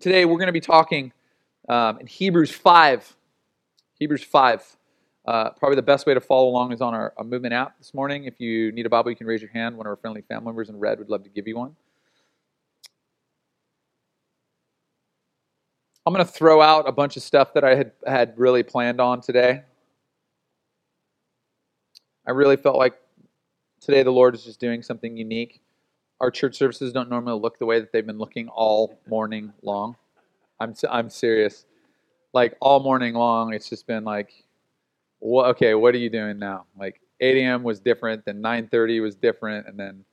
today we're going to be talking um, in Hebrews 5. Hebrews 5. Uh, probably the best way to follow along is on our, our, movement app this morning. If you need a Bible, you can raise your hand. One of our friendly family members in red would love to give you one. I'm going to throw out a bunch of stuff that I had, had really planned on today. I really felt like today the Lord is just doing something unique. Our church services don't normally look the way that they've been looking all morning long. I'm, I'm serious. Like all morning long, it's just been like, well, okay, what are you doing now? Like 8 a.m. was different, then 9:30 was different, and then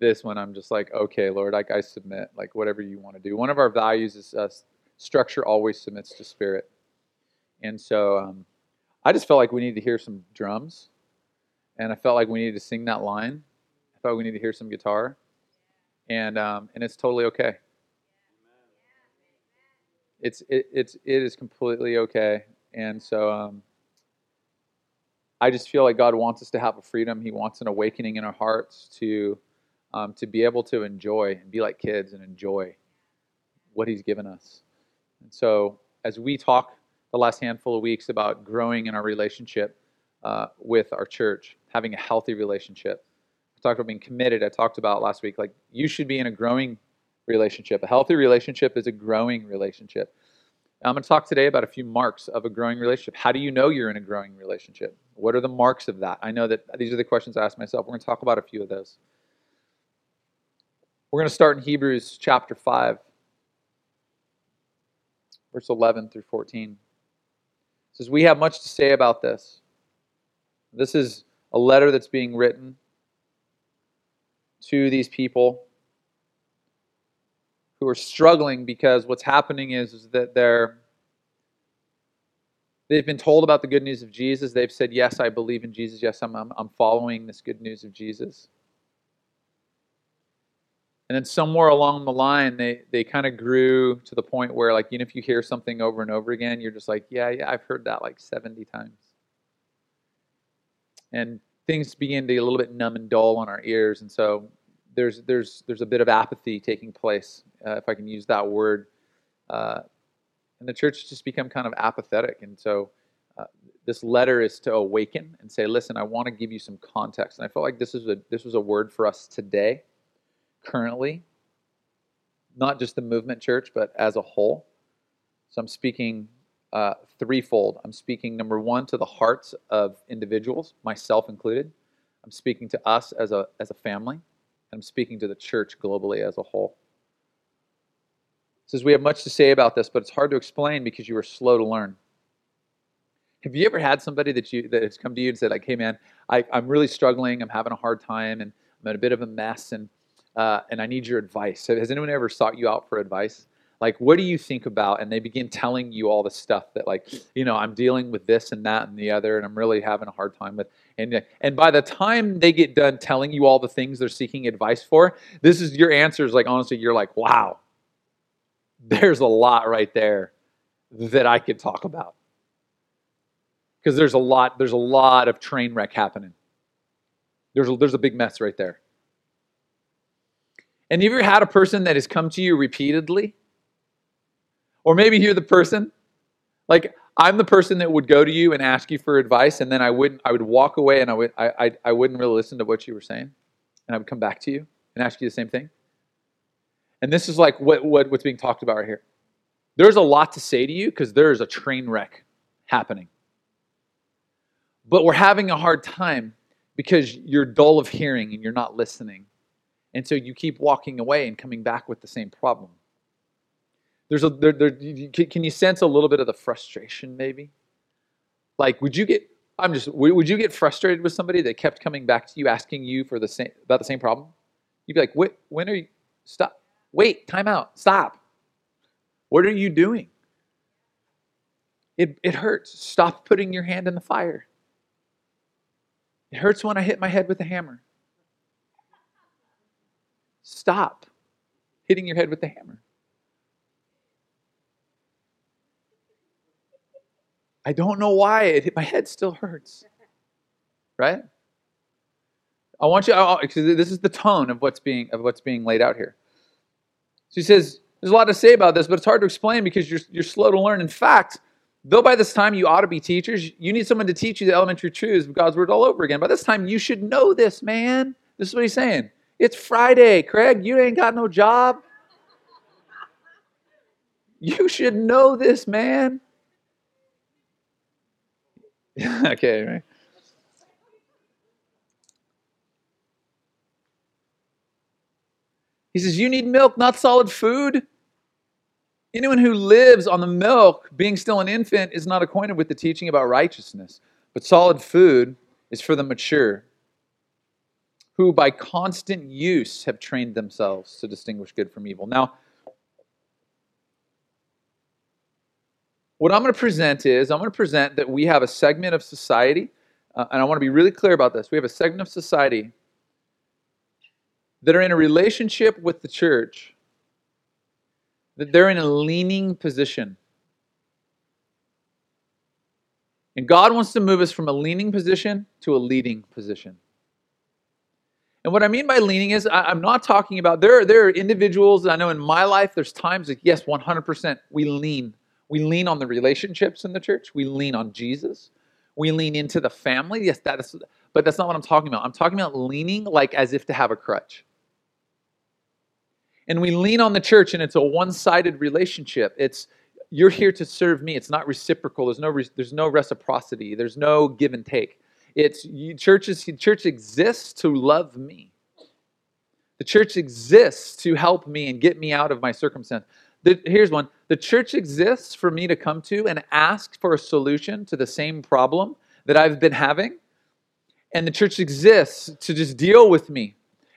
this one, I'm just like, okay, Lord, like I submit, like whatever you want to do. One of our values is us structure always submits to spirit. And so um, I just felt like we needed to hear some drums, and I felt like we needed to sing that line. Felt we need to hear some guitar, and um, and it's totally okay. It's it, it's it is completely okay, and so um, I just feel like God wants us to have a freedom. He wants an awakening in our hearts to um, to be able to enjoy and be like kids and enjoy what He's given us. And so, as we talk the last handful of weeks about growing in our relationship uh, with our church, having a healthy relationship, I talked about being committed. I talked about last week, like you should be in a growing relationship. A healthy relationship is a growing relationship. I'm going to talk today about a few marks of a growing relationship. How do you know you're in a growing relationship? What are the marks of that? I know that these are the questions I ask myself. We're going to talk about a few of those. We're going to start in Hebrews chapter 5 verse 11 through 14. It says, We have much to say about this. This is a letter that's being written to these people who are struggling because what's happening is, is that they're they've been told about the good news of Jesus. They've said, Yes, I believe in Jesus. Yes, I'm, I'm, I'm following this good news of Jesus. And then somewhere along the line, they, they kind of grew to the point where, like, even if you hear something over and over again, you're just like, yeah, yeah, I've heard that like 70 times. And things begin to get a little bit numb and dull on our ears. And so there's, there's, there's a bit of apathy taking place, uh, if I can use that word. Uh, and the church has just become kind of apathetic. And so uh, this letter is to awaken and say, listen, I want to give you some context. And I felt like this, is a, this was a word for us today currently, not just the movement church, but as a whole. So I'm speaking uh, threefold. I'm speaking, number one, to the hearts of individuals, myself included. I'm speaking to us as a, as a family. I'm speaking to the church globally as a whole. It says we have much to say about this, but it's hard to explain because you are slow to learn. Have you ever had somebody that you that has come to you and said, like, hey man, I, I'm really struggling, I'm having a hard time, and I'm in a bit of a mess, and uh, and I need your advice. Has anyone ever sought you out for advice? Like, what do you think about? And they begin telling you all the stuff that, like, you know, I'm dealing with this and that and the other, and I'm really having a hard time with. And and by the time they get done telling you all the things they're seeking advice for, this is your answers. Like, honestly, you're like, wow, there's a lot right there that I could talk about because there's a lot. There's a lot of train wreck happening. There's a, there's a big mess right there. And have you ever had a person that has come to you repeatedly? Or maybe you're the person, like I'm the person that would go to you and ask you for advice, and then I wouldn't. I would walk away, and I would. I, I, I wouldn't really listen to what you were saying, and I would come back to you and ask you the same thing. And this is like what, what what's being talked about right here. There's a lot to say to you because there's a train wreck happening. But we're having a hard time because you're dull of hearing and you're not listening. And so you keep walking away and coming back with the same problem. There's a, there, there, can you sense a little bit of the frustration maybe? Like, would you get, I'm just, would you get frustrated with somebody that kept coming back to you asking you for the same, about the same problem? You'd be like, what, when are you, stop, wait, time out, stop. What are you doing? It, it hurts. Stop putting your hand in the fire. It hurts when I hit my head with a hammer. Stop hitting your head with the hammer. I don't know why it hit my head still hurts. Right? I want you because this is the tone of what's being of what's being laid out here. So he says, There's a lot to say about this, but it's hard to explain because you're, you're slow to learn. In fact, though by this time you ought to be teachers, you need someone to teach you the elementary truths of God's word all over again. By this time, you should know this, man. This is what he's saying. It's Friday, Craig. You ain't got no job. You should know this, man. okay, right. He says, You need milk, not solid food. Anyone who lives on the milk, being still an infant, is not acquainted with the teaching about righteousness. But solid food is for the mature, who by constant use have trained themselves to distinguish good from evil. Now, what I'm going to present is I'm going to present that we have a segment of society, uh, and I want to be really clear about this. We have a segment of society that are in a relationship with the church, that they're in a leaning position. And God wants to move us from a leaning position to a leading position. And what I mean by leaning is, I, am not talking about, there, there are individuals, I know in my life, there's times that, yes, 100%, we lean. We lean on the relationships in the church. We lean on Jesus. We lean into the family. Yes, that is, but that's not what I'm talking about. I'm talking about leaning like as if to have a crutch. And we lean on the church and it's a one-sided relationship. It's you're here to serve me. It's not reciprocal. There's no there's no reciprocity. There's no give and take. It's you, churches church exists to love me. The church exists to help me and get me out of my circumstance. The, here's one the church exists for me to come to and ask for a solution to the same problem that i've been having and the church exists to just deal with me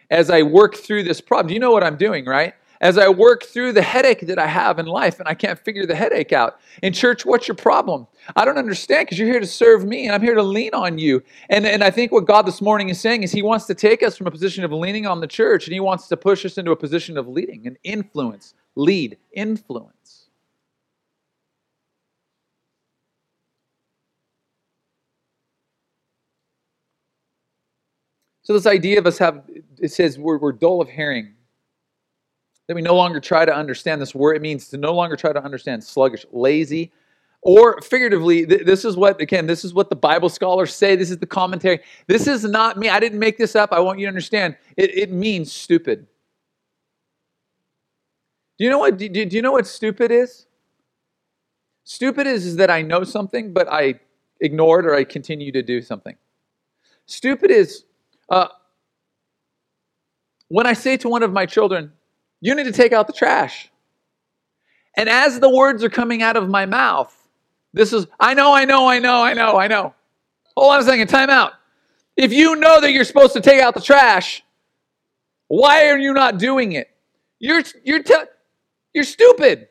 as I work through this problem. You know what I'm doing, right? As I work through the headache that I have in life and I can't figure the headache out. In church, what's your problem? I don't understand because you're here to serve me and I'm here to lean on you. And, and I think what God this morning is saying is He wants to take us from a position of leaning on the church and He wants to push us into a position of leading and influence, lead, influence. So this idea of us have it says we're, we're dull of hearing. That we no longer try to understand this word. It means to no longer try to understand sluggish, lazy, or figuratively, th- this is what, again, this is what the Bible scholars say. This is the commentary. This is not me. I didn't make this up. I want you to understand. It, it means stupid. Do you know what? Do, do you know what stupid is? Stupid is, is that I know something, but I ignore it or I continue to do something. Stupid is uh, when I say to one of my children, you need to take out the trash. And as the words are coming out of my mouth, this is, I know, I know, I know, I know, I know. Hold on a second, time out. If you know that you're supposed to take out the trash, why are you not doing it? You're, you're, te- you're stupid.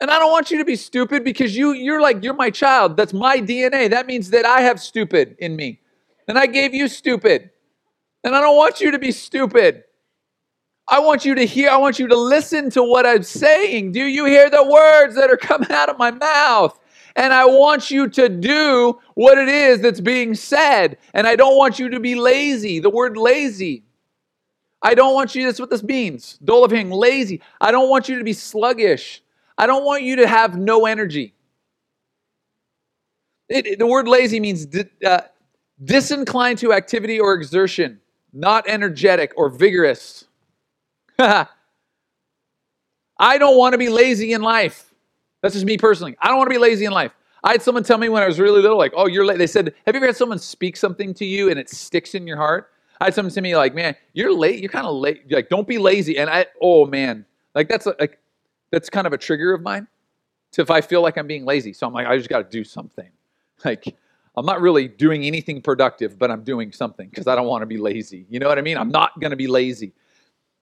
And I don't want you to be stupid because you, you're like, you're my child. That's my DNA. That means that I have stupid in me. And I gave you stupid. And I don't want you to be stupid. I want you to hear, I want you to listen to what I'm saying. Do you hear the words that are coming out of my mouth? And I want you to do what it is that's being said. And I don't want you to be lazy. The word lazy. I don't want you, that's what this means. Hearing, lazy. I don't want you to be sluggish. I don't want you to have no energy. It, it, the word lazy means uh, disinclined to activity or exertion not energetic or vigorous. I don't want to be lazy in life. That's just me personally. I don't want to be lazy in life. I had someone tell me when I was really little, like, oh, you're late. They said, have you ever had someone speak something to you and it sticks in your heart? I had someone to me like, man, you're late. You're kind of late. Like, don't be lazy. And I, oh man, like that's like, that's kind of a trigger of mine. To if I feel like I'm being lazy, so I'm like, I just got to do something. Like, I'm not really doing anything productive, but I'm doing something because I don't want to be lazy. You know what I mean? I'm not going to be lazy.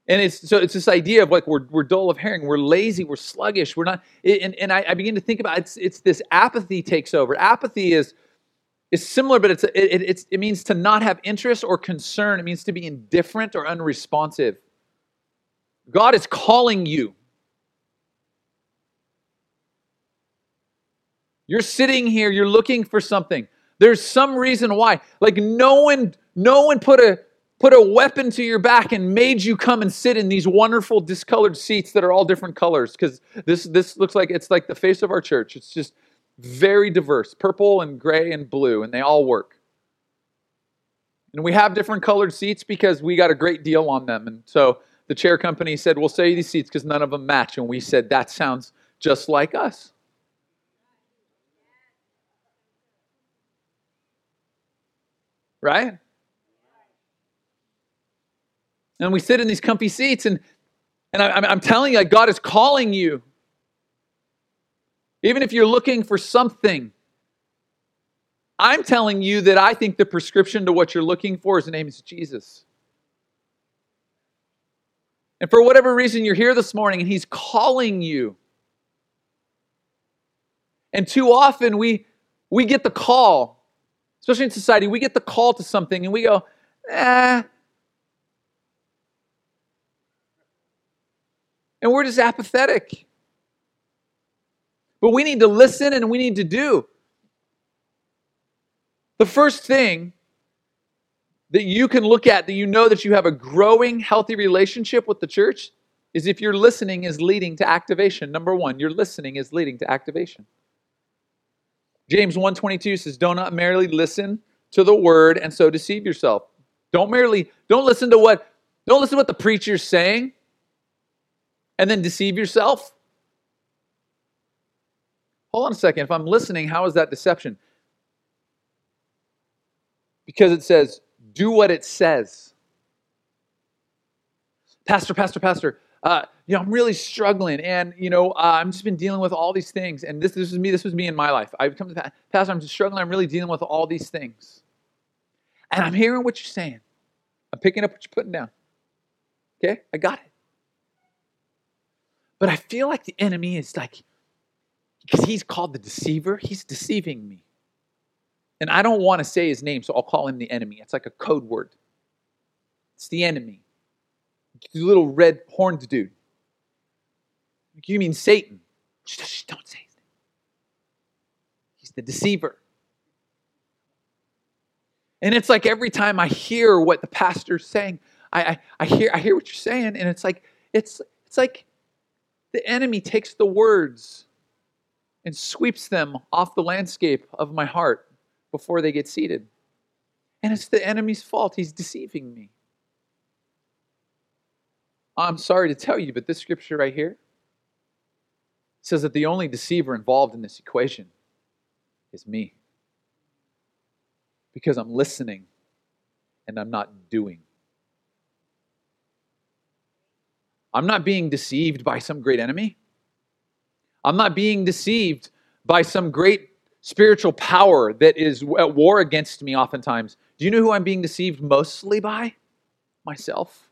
And it's so it's this idea of like we're, we're dull of hearing, we're lazy, we're sluggish, we're not. And, and I, I begin to think about it's it's this apathy takes over. Apathy is is similar, but it's it, it's it means to not have interest or concern. It means to be indifferent or unresponsive. God is calling you. You're sitting here, you're looking for something. There's some reason why. Like no one, no one put a put a weapon to your back and made you come and sit in these wonderful discolored seats that are all different colors because this this looks like it's like the face of our church. It's just very diverse purple and gray and blue and they all work. And we have different colored seats because we got a great deal on them. And so the chair company said we'll sell you these seats because none of them match. And we said that sounds just like us right? And we sit in these comfy seats and and I, am telling you god is calling you. Even if you're looking for something i'm telling you that i think the prescription to what you're looking for is the name is jesus. And for whatever reason you're here this morning and he's calling you. And too often we we get the call especially in society we get the call to something and we go eh and we're just apathetic. But we need to listen and we need to do. The first thing that you can look at that you know that you have a growing, healthy relationship with the church is if your listening is leading to activation. Number one, your listening is leading to activation. James 1:22 says, "Do not merely listen to the word and so deceive yourself." Don't merely don't listen to what don't listen to what the preacher's saying and then deceive yourself? Hold on a second. If I'm listening, how is that deception? Because it says, do what it says. Pastor, Pastor, Pastor, uh, you know, I'm really struggling, and you know, uh, I'm just been dealing with all these things, and this, this was me. This was me in my life. I've come to Pastor. I'm just struggling. I'm really dealing with all these things, and I'm hearing what you're saying. I'm picking up what you're putting down. Okay, I got it. But I feel like the enemy is like, because he's called the deceiver, he's deceiving me. And I don't want to say his name, so I'll call him the enemy. It's like a code word. It's the enemy. Little red horned dude. You mean Satan? Shh, don't say his. He's the deceiver. And it's like every time I hear what the pastor's saying, I, I, I hear I hear what you're saying, and it's like it's it's like the enemy takes the words and sweeps them off the landscape of my heart before they get seated. And it's the enemy's fault. He's deceiving me. I'm sorry to tell you, but this scripture right here says that the only deceiver involved in this equation is me. Because I'm listening and I'm not doing. I'm not being deceived by some great enemy. I'm not being deceived by some great spiritual power that is at war against me oftentimes. Do you know who I'm being deceived mostly by? Myself.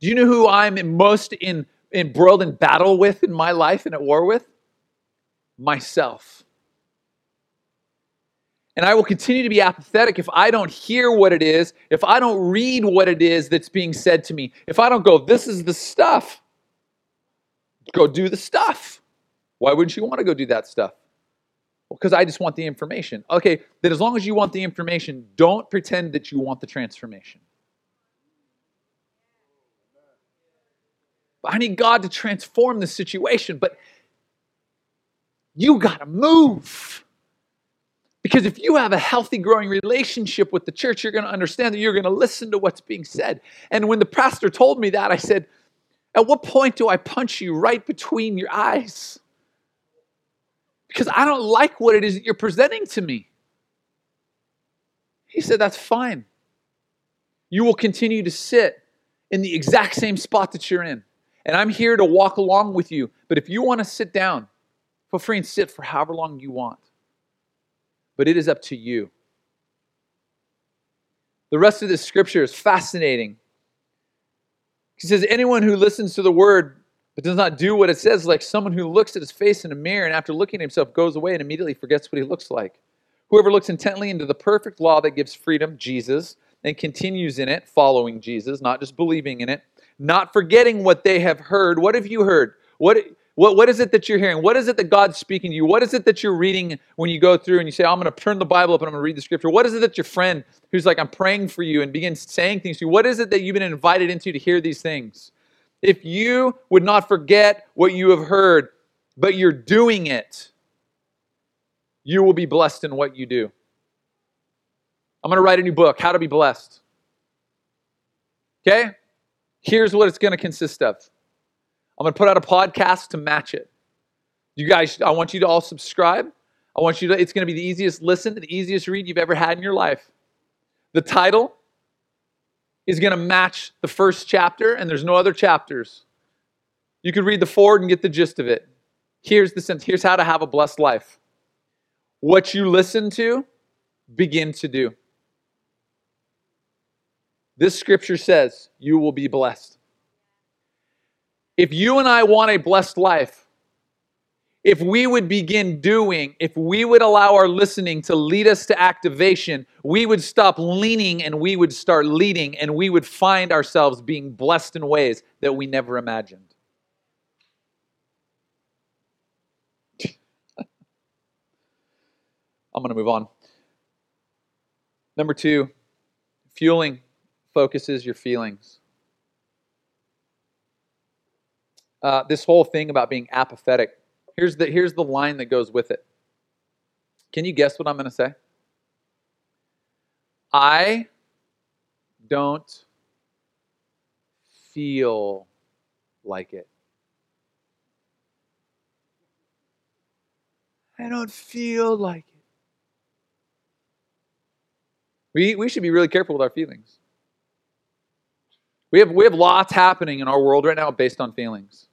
Do you know who I'm most in embroiled in battle with in my life and at war with? Myself. And I will continue to be apathetic if I don't hear what it is, if I don't read what it is that's being said to me, if I don't go, this is the stuff. Go do the stuff. Why wouldn't you want to go do that stuff? Well, because I just want the information. Okay, then as long as you want the information, don't pretend that you want the transformation. I need God to transform the situation, but you got to move. Because if you have a healthy, growing relationship with the church, you're going to understand that you're going to listen to what's being said. And when the pastor told me that, I said, At what point do I punch you right between your eyes? Because I don't like what it is that you're presenting to me. He said, That's fine. You will continue to sit in the exact same spot that you're in. And I'm here to walk along with you. But if you want to sit down, feel free and sit for however long you want but it is up to you. The rest of this scripture is fascinating. He says, Anyone who listens to the word but does not do what it says, like someone who looks at his face in a mirror and after looking at himself goes away and immediately forgets what he looks like. Whoever looks intently into the perfect law that gives freedom, Jesus, and continues in it, following Jesus, not just believing in it, not forgetting what they have heard. What have you heard? What, What, what is it that you're hearing? What is it that God's speaking to you? What is it that you're reading when you go through and you say, I'm going to turn the Bible up and I'm going to read the scripture? What is it that your friend who's like, I'm praying for you and begins saying things to you? What is it that you've been invited into to hear these things? If you would not forget what you have heard, but you're doing it, you will be blessed in what you do. I'm going to write a new book, How to Be Blessed. Okay? Here's what it's going to consist of I'm going to put out a podcast to match it. You guys, I want you to all subscribe. I want you to, it's going to be the easiest listen, the easiest read you've ever had in your life. The title is going to match the first chapter, and there's no other chapters. You could read the forward and get the gist of it. Here's the sense here's how to have a blessed life. What you listen to, begin to do. This scripture says you will be blessed. If you and I want a blessed life, if we would begin doing, if we would allow our listening to lead us to activation, we would stop leaning and we would start leading and we would find ourselves being blessed in ways that we never imagined. I'm going to move on. Number two, fueling focuses your feelings. Uh, this whole thing about being apathetic. Here's the, here's the line that goes with it. Can you guess what I'm going to say? I don't feel like it. I don't feel like it. We, we should be really careful with our feelings. We have, we have lots happening in our world right now based on feelings.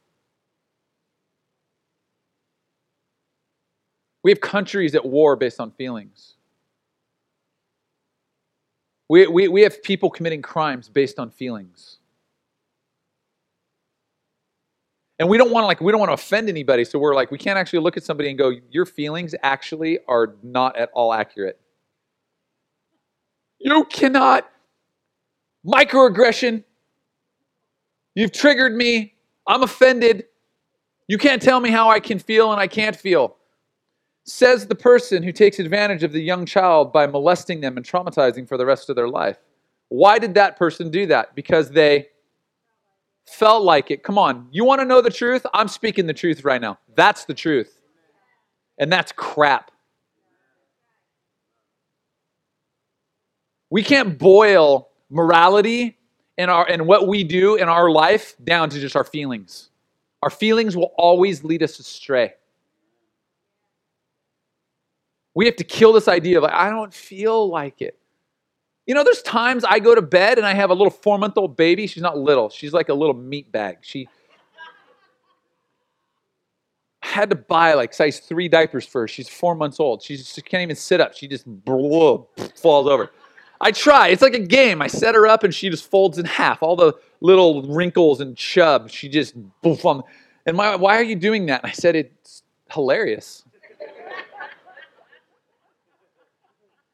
We have countries at war based on feelings. We, we, we have people committing crimes based on feelings. And we don't want to like we don't want to offend anybody, so we're like we can't actually look at somebody and go, your feelings actually are not at all accurate. You cannot microaggression You've triggered me. I'm offended. You can't tell me how I can feel and I can't feel. Says the person who takes advantage of the young child by molesting them and traumatizing for the rest of their life. Why did that person do that? Because they felt like it. Come on, you want to know the truth? I'm speaking the truth right now. That's the truth. And that's crap. We can't boil morality and our and what we do in our life down to just our feelings. Our feelings will always lead us astray. We have to kill this idea of like, I don't feel like it. You know, there's times I go to bed and I have a little four month old baby. She's not little, she's like a little meat bag. She had to buy like size three diapers for her. She's four months old. She, just, she can't even sit up. She just blah, falls over. I try. It's like a game. I set her up and she just folds in half. All the little wrinkles and chub, she just boof on. And my, why are you doing that? And I said, it's hilarious.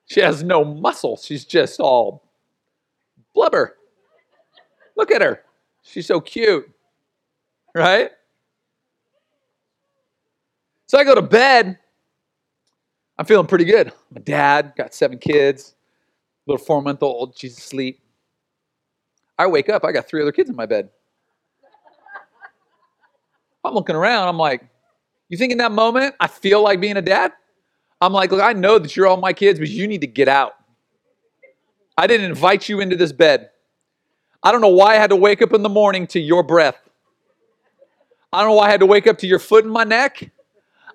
she has no muscle. She's just all blubber. Look at her. She's so cute. Right? So I go to bed. I'm feeling pretty good. A dad, got seven kids little four month old, she's asleep. I wake up, I got three other kids in my bed. I'm looking around, I'm like, you think in that moment I feel like being a dad? I'm like, look, I know that you're all my kids, but you need to get out. I didn't invite you into this bed. I don't know why I had to wake up in the morning to your breath. I don't know why I had to wake up to your foot in my neck.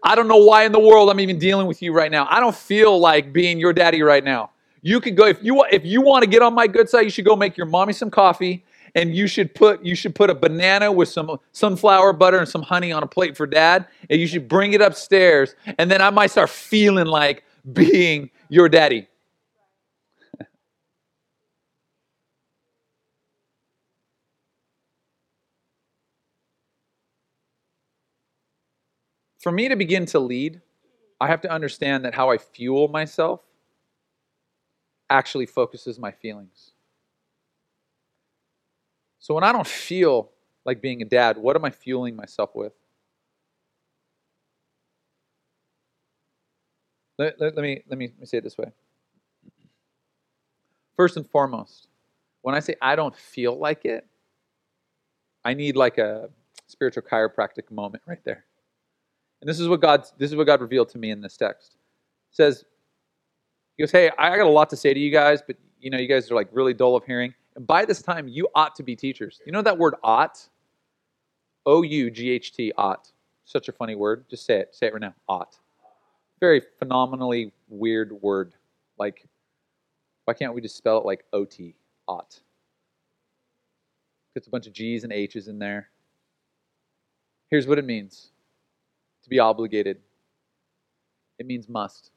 I don't know why in the world I'm even dealing with you right now. I don't feel like being your daddy right now. You could go if you if you want to get on my good side, you should go make your mommy some coffee and you should put you should put a banana with some sunflower butter and some honey on a plate for dad and you should bring it upstairs and then I might start feeling like being your daddy. For me to begin to lead, I have to understand that how I fuel myself actually focuses my feelings. So when I don't feel like being a dad, what am I fueling myself with? Let, let, let, me, let, me, let me say it this way. First and foremost, when I say I don't feel like it, I need like a spiritual chiropractic moment right there. And this is what God this is what God revealed to me in this text. It says he goes, "Hey, I got a lot to say to you guys, but you know, you guys are like really dull of hearing. And by this time, you ought to be teachers. You know that word ought? O U G H T, ought. Such a funny word. Just say it. Say it right now. Ought. Very phenomenally weird word. Like, why can't we just spell it like O T? Ought. It's a bunch of G's and H's in there. Here's what it means to be obligated it means must.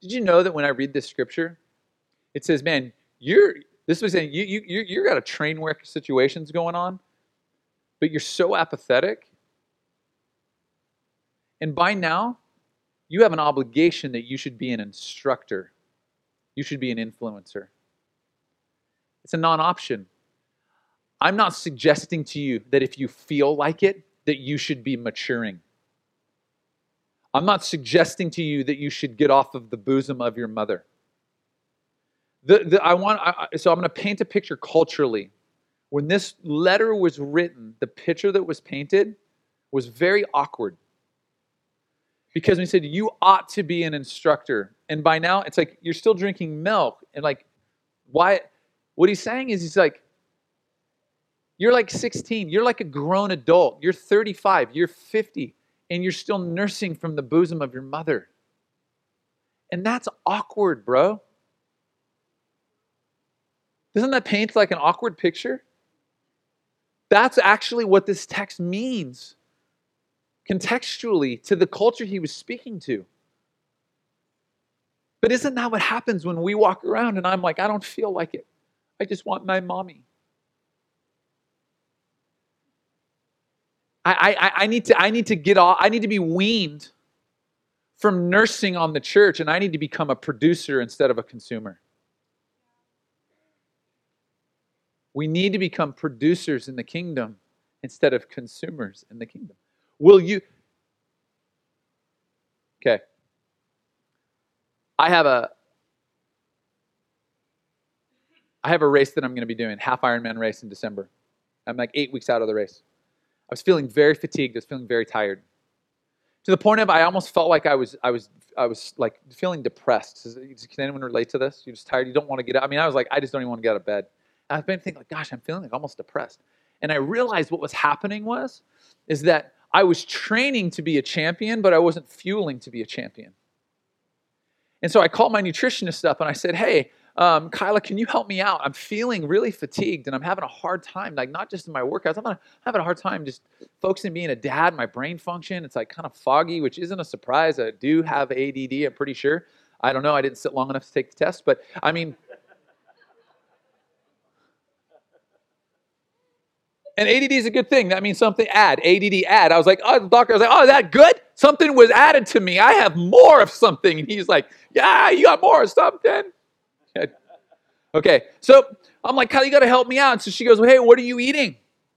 Did you know that when I read this scripture, it says, man, you're, this was saying, you, you, you, you got a train wreck situations going on, but you're so apathetic. And by now, you have an obligation that you should be an instructor. You should be an influencer. It's a non option. I'm not suggesting to you that if you feel like it, that you should be maturing. I'm not suggesting to you that you should get off of the bosom of your mother. The, the, I want, I, so I'm going to paint a picture culturally. When this letter was written, the picture that was painted was very awkward. Because we said, you ought to be an instructor. And by now, it's like you're still drinking milk. And like, why? What he's saying is, he's like, you're like 16. You're like a grown adult. You're 35. You're 50 and you're still nursing from the bosom of your mother. And that's awkward, bro. Doesn't that paint like an awkward picture? That's actually what this text means contextually to the culture he was speaking to. But isn't that what happens when we walk around and I'm like, I don't feel like it? I just want my mommy. I, I, I, need to, I need to get off, I need to be weaned from nursing on the church, and I need to become a producer instead of a consumer. We need to become producers in the kingdom instead of consumers in the kingdom. Will you? Okay. I have a I have a race that I'm going to be doing, half Ironman race in December. I'm like eight weeks out of the race. I was feeling very fatigued. I was feeling very tired. To the point of I almost felt like I was I was I was like feeling depressed. Can anyone relate to this? You're just tired. You don't want to get up. I mean, I was like, I just don't even want to get out of bed. I've been thinking like, gosh, I'm feeling like almost depressed. And I realized what was happening was, is that I was training to be a champion, but I wasn't fueling to be a champion. And so I called my nutritionist up and I said, hey, um, Kyla, can you help me out? I'm feeling really fatigued and I'm having a hard time, like not just in my workouts, I'm having a hard time just focusing being a dad, my brain function. It's like kind of foggy, which isn't a surprise. I do have ADD, I'm pretty sure. I don't know, I didn't sit long enough to take the test, but I mean, And ADD is a good thing. That means something. Add ADD. Add. I was like, oh, the doctor. I was like, oh, that good? Something was added to me. I have more of something. And he's like, yeah, you got more of something. Okay, so I'm like, Kyle, you got to help me out. So she goes, well, hey, what are you eating?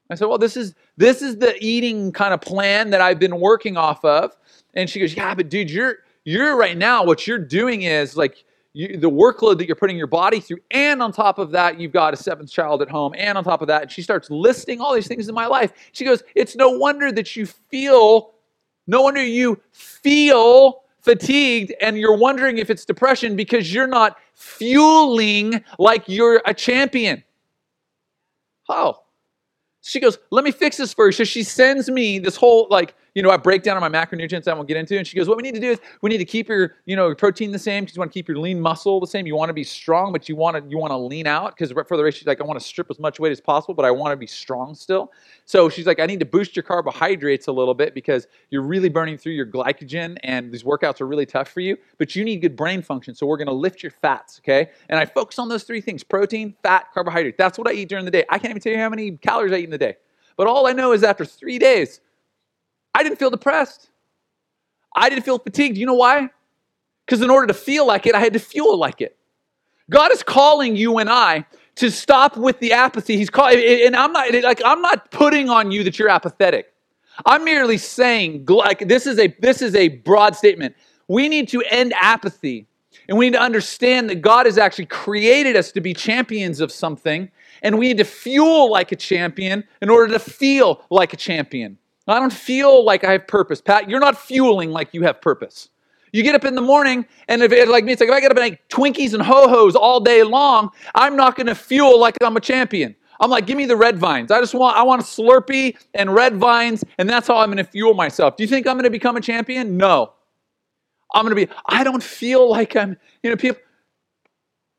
I said, well, this is this is the eating kind of plan that I've been working off of. And she goes, yeah, but dude, you're you're right now. What you're doing is like you, the workload that you're putting your body through, and on top of that, you've got a seventh child at home, and on top of that, and she starts listing all these things in my life. She goes, it's no wonder that you feel, no wonder you feel fatigued and you're wondering if it's depression because you're not fueling like you're a champion. Oh. She goes, let me fix this for you. So she sends me this whole like you know, I break down on my macronutrients I won't get into. And she goes, what we need to do is we need to keep your, you know, protein the same because you want to keep your lean muscle the same. You want to be strong, but you want to you want to lean out because for the race, she's like, I want to strip as much weight as possible, but I want to be strong still. So she's like, I need to boost your carbohydrates a little bit because you're really burning through your glycogen and these workouts are really tough for you, but you need good brain function. So we're going to lift your fats, okay? And I focus on those three things protein, fat, carbohydrate. That's what I eat during the day. I can't even tell you how many calories I eat in the day. But all I know is after three days, I didn't feel depressed. I didn't feel fatigued. You know why? Because in order to feel like it, I had to fuel like it. God is calling you and I to stop with the apathy. He's calling, and I'm not like I'm not putting on you that you're apathetic. I'm merely saying like this is a this is a broad statement. We need to end apathy. And we need to understand that God has actually created us to be champions of something, and we need to fuel like a champion in order to feel like a champion. I don't feel like I have purpose. Pat, you're not fueling like you have purpose. You get up in the morning, and if it like me, it's like if I get up and make Twinkies and ho hos all day long, I'm not going to fuel like I'm a champion. I'm like, give me the red vines. I just want, I want a Slurpee and red vines, and that's how I'm going to fuel myself. Do you think I'm going to become a champion? No. I'm going to be, I don't feel like I'm, you know, people,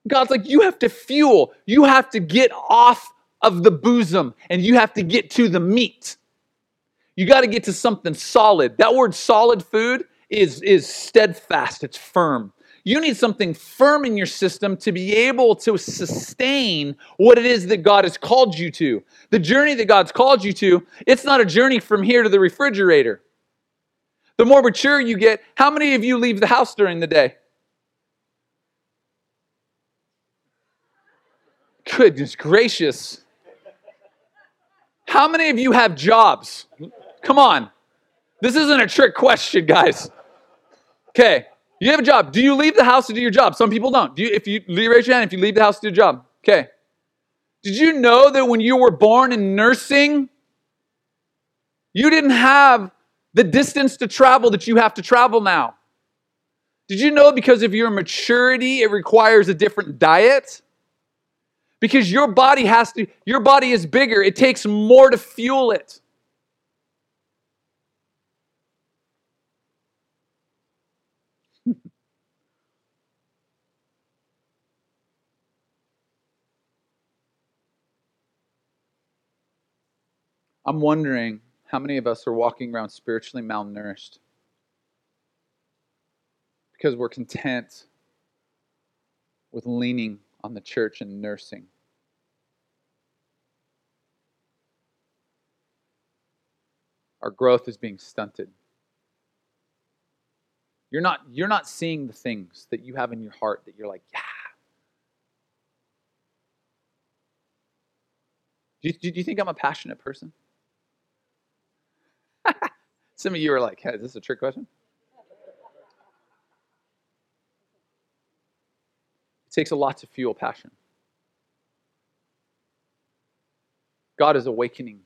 God's like, you have to fuel. You have to get off of the bosom and you have to get to the meat. You got to get to something solid. That word solid food is, is steadfast, it's firm. You need something firm in your system to be able to sustain what it is that God has called you to. The journey that God's called you to, it's not a journey from here to the refrigerator. The more mature you get, how many of you leave the house during the day? Goodness gracious. How many of you have jobs? Come on. This isn't a trick question, guys. Okay. You have a job. Do you leave the house to do your job? Some people don't. Do you, if you raise your hand if you leave the house to do your job. Okay. Did you know that when you were born in nursing, you didn't have the distance to travel that you have to travel now? Did you know because of your maturity, it requires a different diet? Because your body has to, your body is bigger, it takes more to fuel it. I'm wondering how many of us are walking around spiritually malnourished because we're content with leaning on the church and nursing. Our growth is being stunted. You're not, you're not seeing the things that you have in your heart that you're like, yeah. Do you, do you think I'm a passionate person? Some of you are like, hey, is this a trick question? It takes a lot to fuel passion. God is awakening.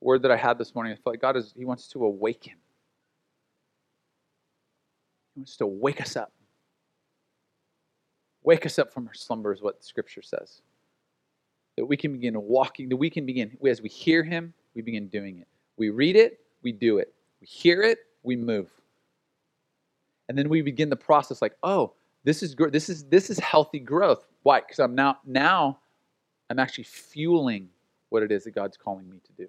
Word that I had this morning, I felt like God is, He wants to awaken. He wants to wake us up. Wake us up from our slumbers, is what Scripture says. That we can begin walking, that we can begin, as we hear Him, we begin doing it. We read it, we do it. We hear it, we move. And then we begin the process like, oh, this is this is this is healthy growth. Why? Because I'm now now I'm actually fueling what it is that God's calling me to do.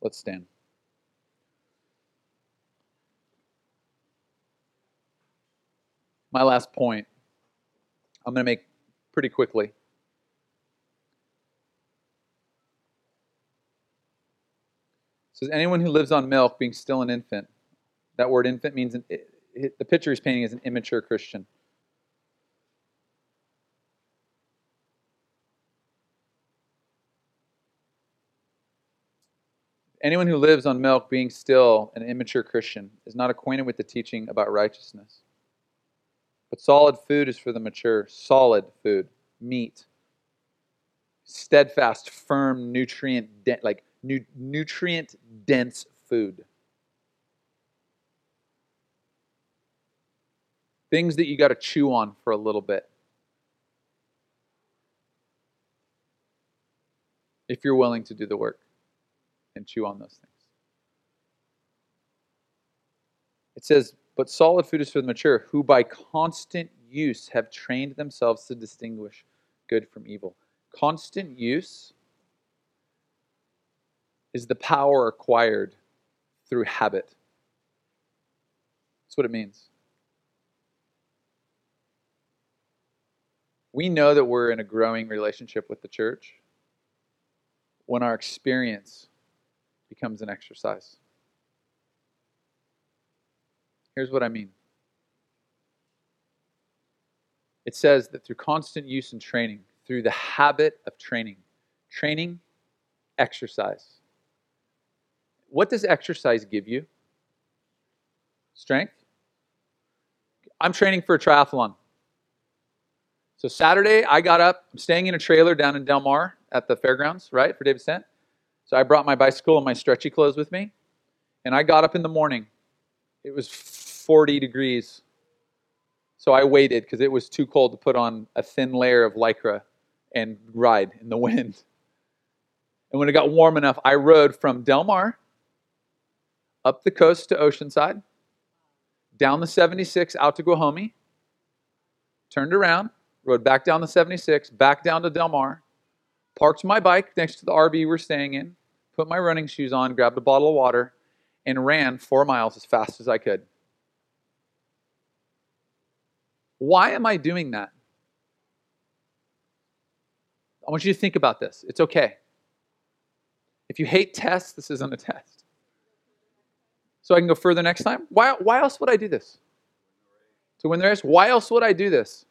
Let's stand. My last point, I'm going to make pretty quickly. says anyone who lives on milk being still an infant. That word infant means an, it, it, the picture he's painting is an immature Christian. Anyone who lives on milk being still an immature Christian is not acquainted with the teaching about righteousness. But solid food is for the mature, solid food, meat, steadfast, firm, nutrient, like nu- nutrient dense food. Things that you got to chew on for a little bit. If you're willing to do the work and chew on those things. It says, But solid food is for the mature, who by constant use have trained themselves to distinguish good from evil. Constant use is the power acquired through habit. That's what it means. We know that we're in a growing relationship with the church when our experience becomes an exercise. Here's what I mean it says that through constant use and training, through the habit of training. Training, exercise. What does exercise give you? Strength. I'm training for a triathlon. So Saturday, I got up. I'm staying in a trailer down in Del Mar at the fairgrounds, right, for David Stent. So I brought my bicycle and my stretchy clothes with me. And I got up in the morning. It was 40 degrees. So I waited because it was too cold to put on a thin layer of lycra and ride in the wind. And when it got warm enough, I rode from Del Mar up the coast to Oceanside, down the 76 out to Guajome, turned around, rode back down the 76, back down to Del Mar, parked my bike next to the RV we're staying in, put my running shoes on, grabbed a bottle of water, and ran four miles as fast as I could. Why am I doing that? I want you to think about this. It's okay. If you hate tests, this isn't a test. So I can go further next time. Why, why else would I do this? To win the race? Why else would I do this?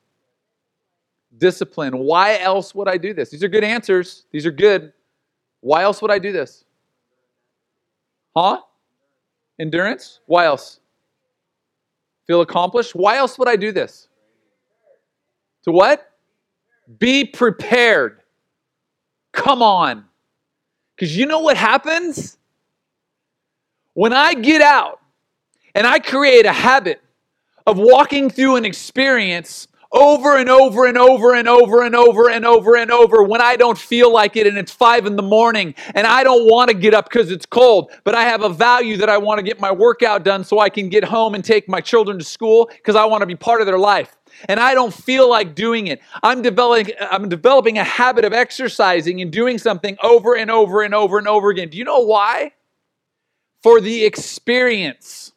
Discipline. Why else would I do this? These are good answers. These are good. Why else would I do this? Huh? Endurance? Why else? Feel accomplished? Why else would I do this? To what? Be prepared. Come on. Because you know what happens? When I get out and I create a habit of walking through an experience over and over and over and over and over and over and over when I don't feel like it and it's five in the morning and I don't want to get up because it's cold, but I have a value that I want to get my workout done so I can get home and take my children to school because I want to be part of their life. And I don't feel like doing it. I'm developing, I'm developing a habit of exercising and doing something over and over and over and over again. Do you know why? For the experience.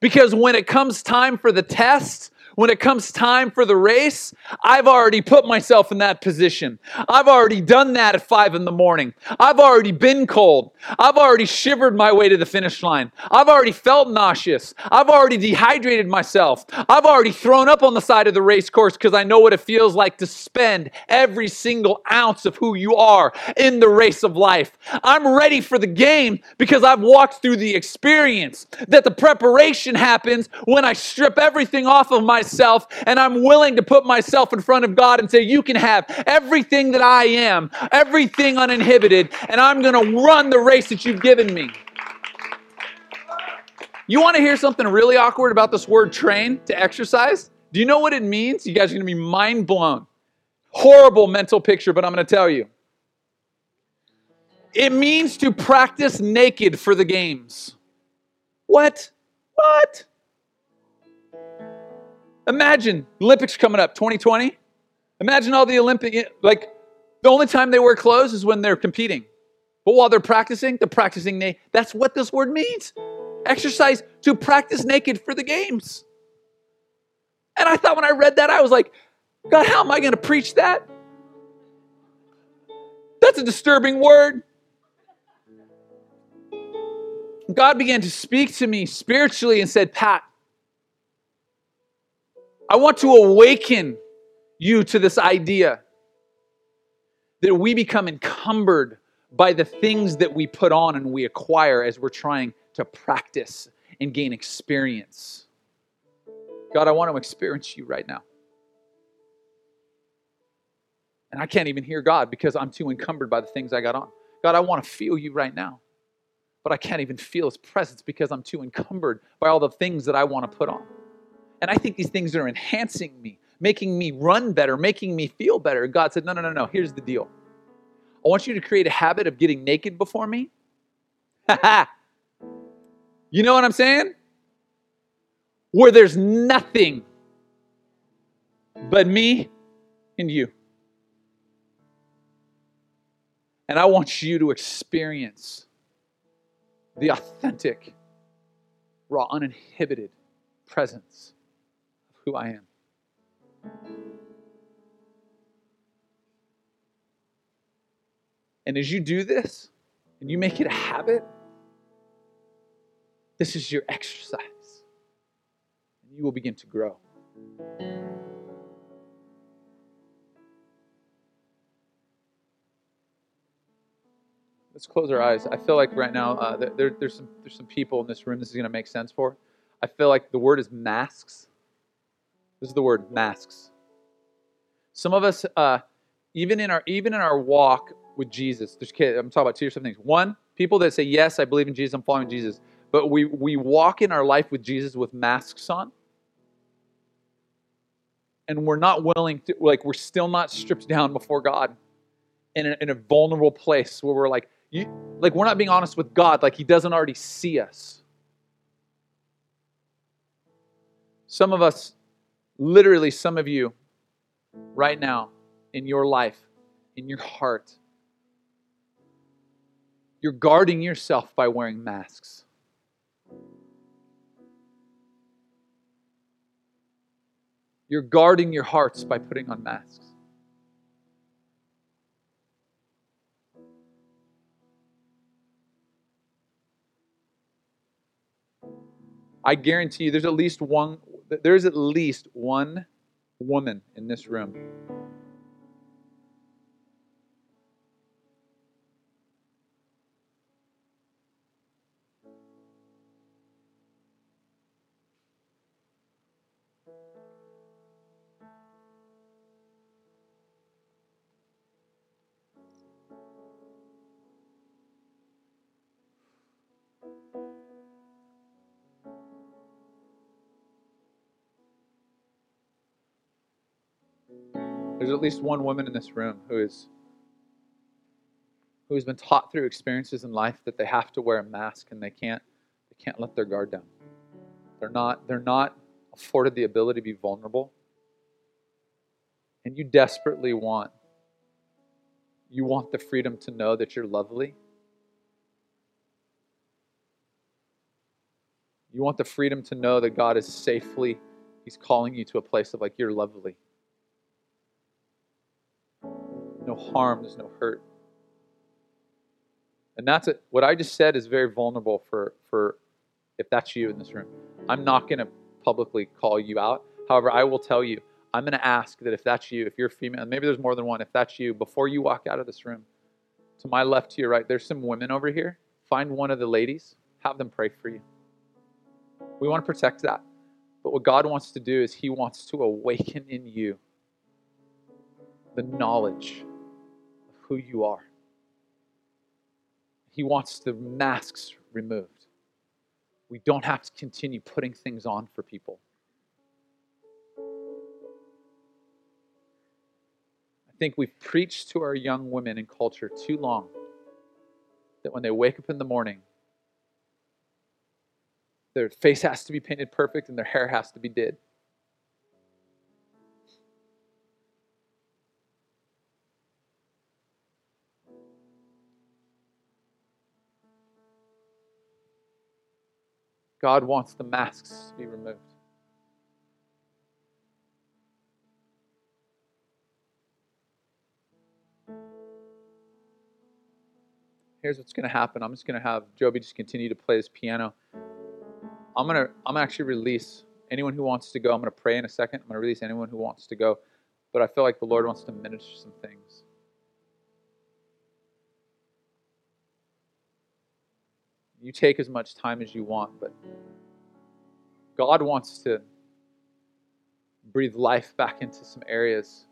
Because when it comes time for the test, when it comes time for the race, I've already put myself in that position. I've already done that at five in the morning. I've already been cold. I've already shivered my way to the finish line. I've already felt nauseous. I've already dehydrated myself. I've already thrown up on the side of the race course because I know what it feels like to spend every single ounce of who you are in the race of life. I'm ready for the game because I've walked through the experience that the preparation happens when I strip everything off of my myself and I'm willing to put myself in front of God and say, You can have everything that I am, everything uninhibited, and I'm going to run the race that you've given me. You want to hear something really awkward about this word train to exercise? Do you know what it means? You guys are going to be mind blown. Horrible mental picture, but I'm going to tell you. It means to practice naked for the games. What? What? Imagine Olympics coming up, 2020. Imagine all the Olympic, like, the only time they wear clothes is when they're competing. But while they're practicing, they're practicing naked. That's what this word means. Exercise to practice naked for the games. And I thought when I read that, I was like, God, how am I going to preach that? That's a disturbing word. God began to speak to me spiritually and said, Pat, I want to awaken you to this idea that we become encumbered by the things that we put on and we acquire as we're trying to practice and gain experience. God, I want to experience you right now. And I can't even hear God because I'm too encumbered by the things I got on. God, I want to feel you right now. But I can't even feel his presence because I'm too encumbered by all the things that I want to put on. And I think these things are enhancing me, making me run better, making me feel better. God said, No, no, no, no. Here's the deal. I want you to create a habit of getting naked before me. you know what I'm saying? Where there's nothing but me and you. And I want you to experience the authentic, raw, uninhibited presence who I am. And as you do this, and you make it a habit, this is your exercise. And you will begin to grow. Let's close our eyes. I feel like right now uh, there, there's, some, there's some people in this room this is going to make sense for. I feel like the word is masks. This is the word masks. Some of us, uh, even in our even in our walk with Jesus, there's I'm talking about two different things. One, people that say yes, I believe in Jesus, I'm following Jesus, but we we walk in our life with Jesus with masks on and we're not willing to, like, we're still not stripped down before God in a, in a vulnerable place where we're like, you, like, we're not being honest with God, like, He doesn't already see us. Some of us, literally, some of you, right now, in your life, in your heart, you're guarding yourself by wearing masks. You're guarding your hearts by putting on masks. I guarantee you there's at least one there's at least one woman in this room at least one woman in this room who is who has been taught through experiences in life that they have to wear a mask and they can't they can't let their guard down. They're not they're not afforded the ability to be vulnerable. And you desperately want you want the freedom to know that you're lovely. You want the freedom to know that God is safely he's calling you to a place of like you're lovely harm, there's no hurt. And that's it. What I just said is very vulnerable for, for if that's you in this room. I'm not going to publicly call you out. However, I will tell you, I'm going to ask that if that's you, if you're female, maybe there's more than one, if that's you, before you walk out of this room, to my left, to your right, there's some women over here. Find one of the ladies, have them pray for you. We want to protect that. But what God wants to do is He wants to awaken in you the knowledge who you are. He wants the masks removed. We don't have to continue putting things on for people. I think we've preached to our young women in culture too long that when they wake up in the morning, their face has to be painted perfect and their hair has to be did. God wants the masks to be removed. Here's what's going to happen. I'm just going to have Joby just continue to play his piano. I'm going to I'm actually release anyone who wants to go. I'm going to pray in a second. I'm going to release anyone who wants to go. But I feel like the Lord wants to minister some things. You take as much time as you want, but God wants to breathe life back into some areas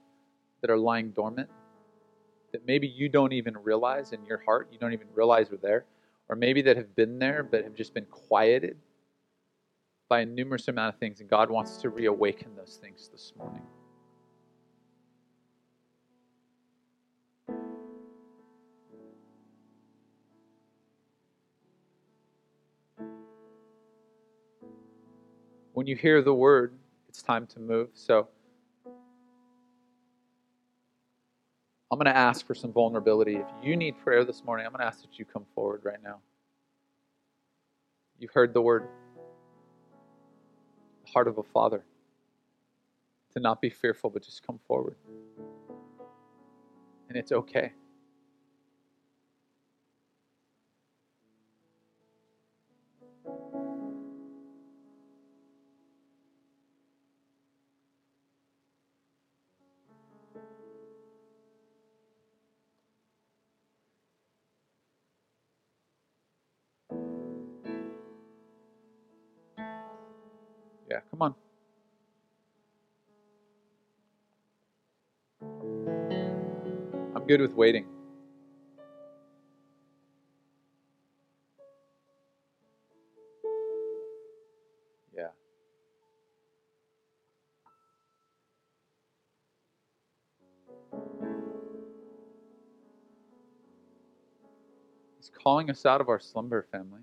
that are lying dormant that maybe you don't even realize in your heart, you don't even realize are there, or maybe that have been there but have just been quieted by a numerous amount of things, and God wants to reawaken those things this morning. When you hear the word, it's time to move. So I'm going to ask for some vulnerability. If you need prayer this morning, I'm going to ask that you come forward right now. You've heard the word, heart of a father. To not be fearful, but just come forward. And it's okay. Good with waiting. Yeah. He's calling us out of our slumber, family.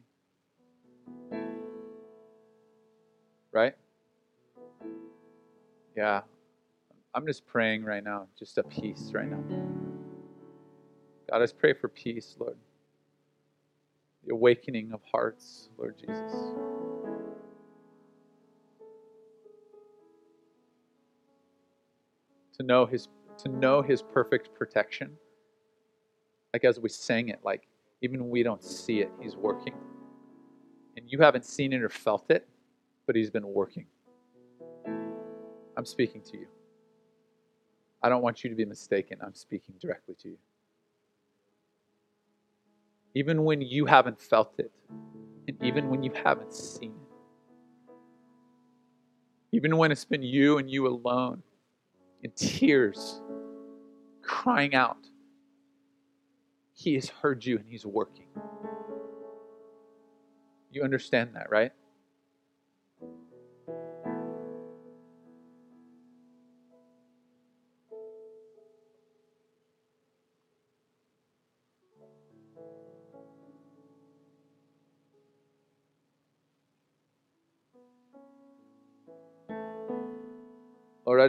Right? Yeah. I'm just praying right now, just a peace right now. God, I just pray for peace, Lord. The awakening of hearts, Lord Jesus. To know his to know his perfect protection. Like as we sang it, like even when we don't see it, he's working. And you haven't seen it or felt it, but he's been working. I'm speaking to you. I don't want you to be mistaken. I'm speaking directly to you. Even when you haven't felt it, and even when you haven't seen it, even when it's been you and you alone, in tears, crying out, He has heard you and He's working. You understand that, right?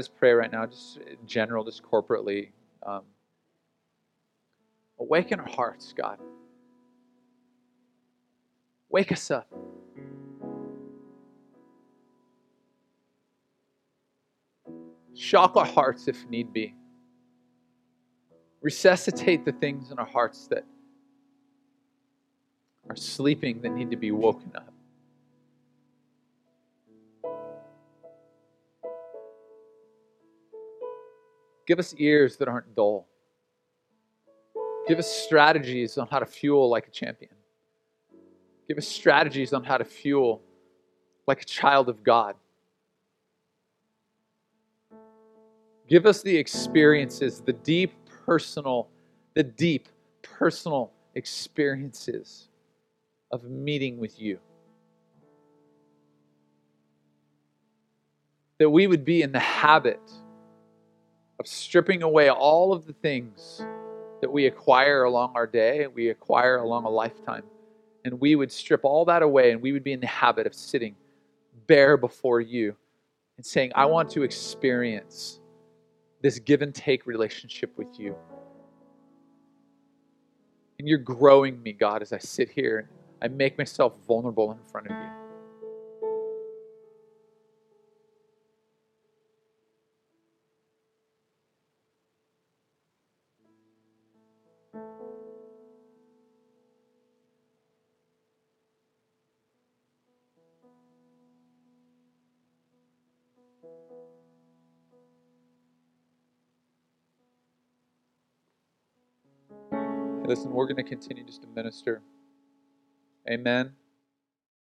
Just pray right now, just in general, just corporately. Um, awaken our hearts, God. Wake us up. Shock our hearts if need be. Resuscitate the things in our hearts that are sleeping that need to be woken up. Give us ears that aren't dull. Give us strategies on how to fuel like a champion. Give us strategies on how to fuel like a child of God. Give us the experiences, the deep personal, the deep personal experiences of meeting with you. That we would be in the habit of stripping away all of the things that we acquire along our day, we acquire along a lifetime. And we would strip all that away and we would be in the habit of sitting bare before you and saying, I want to experience this give and take relationship with you. And you're growing me, God, as I sit here I make myself vulnerable in front of you. Listen, we're going to continue just to minister. Amen.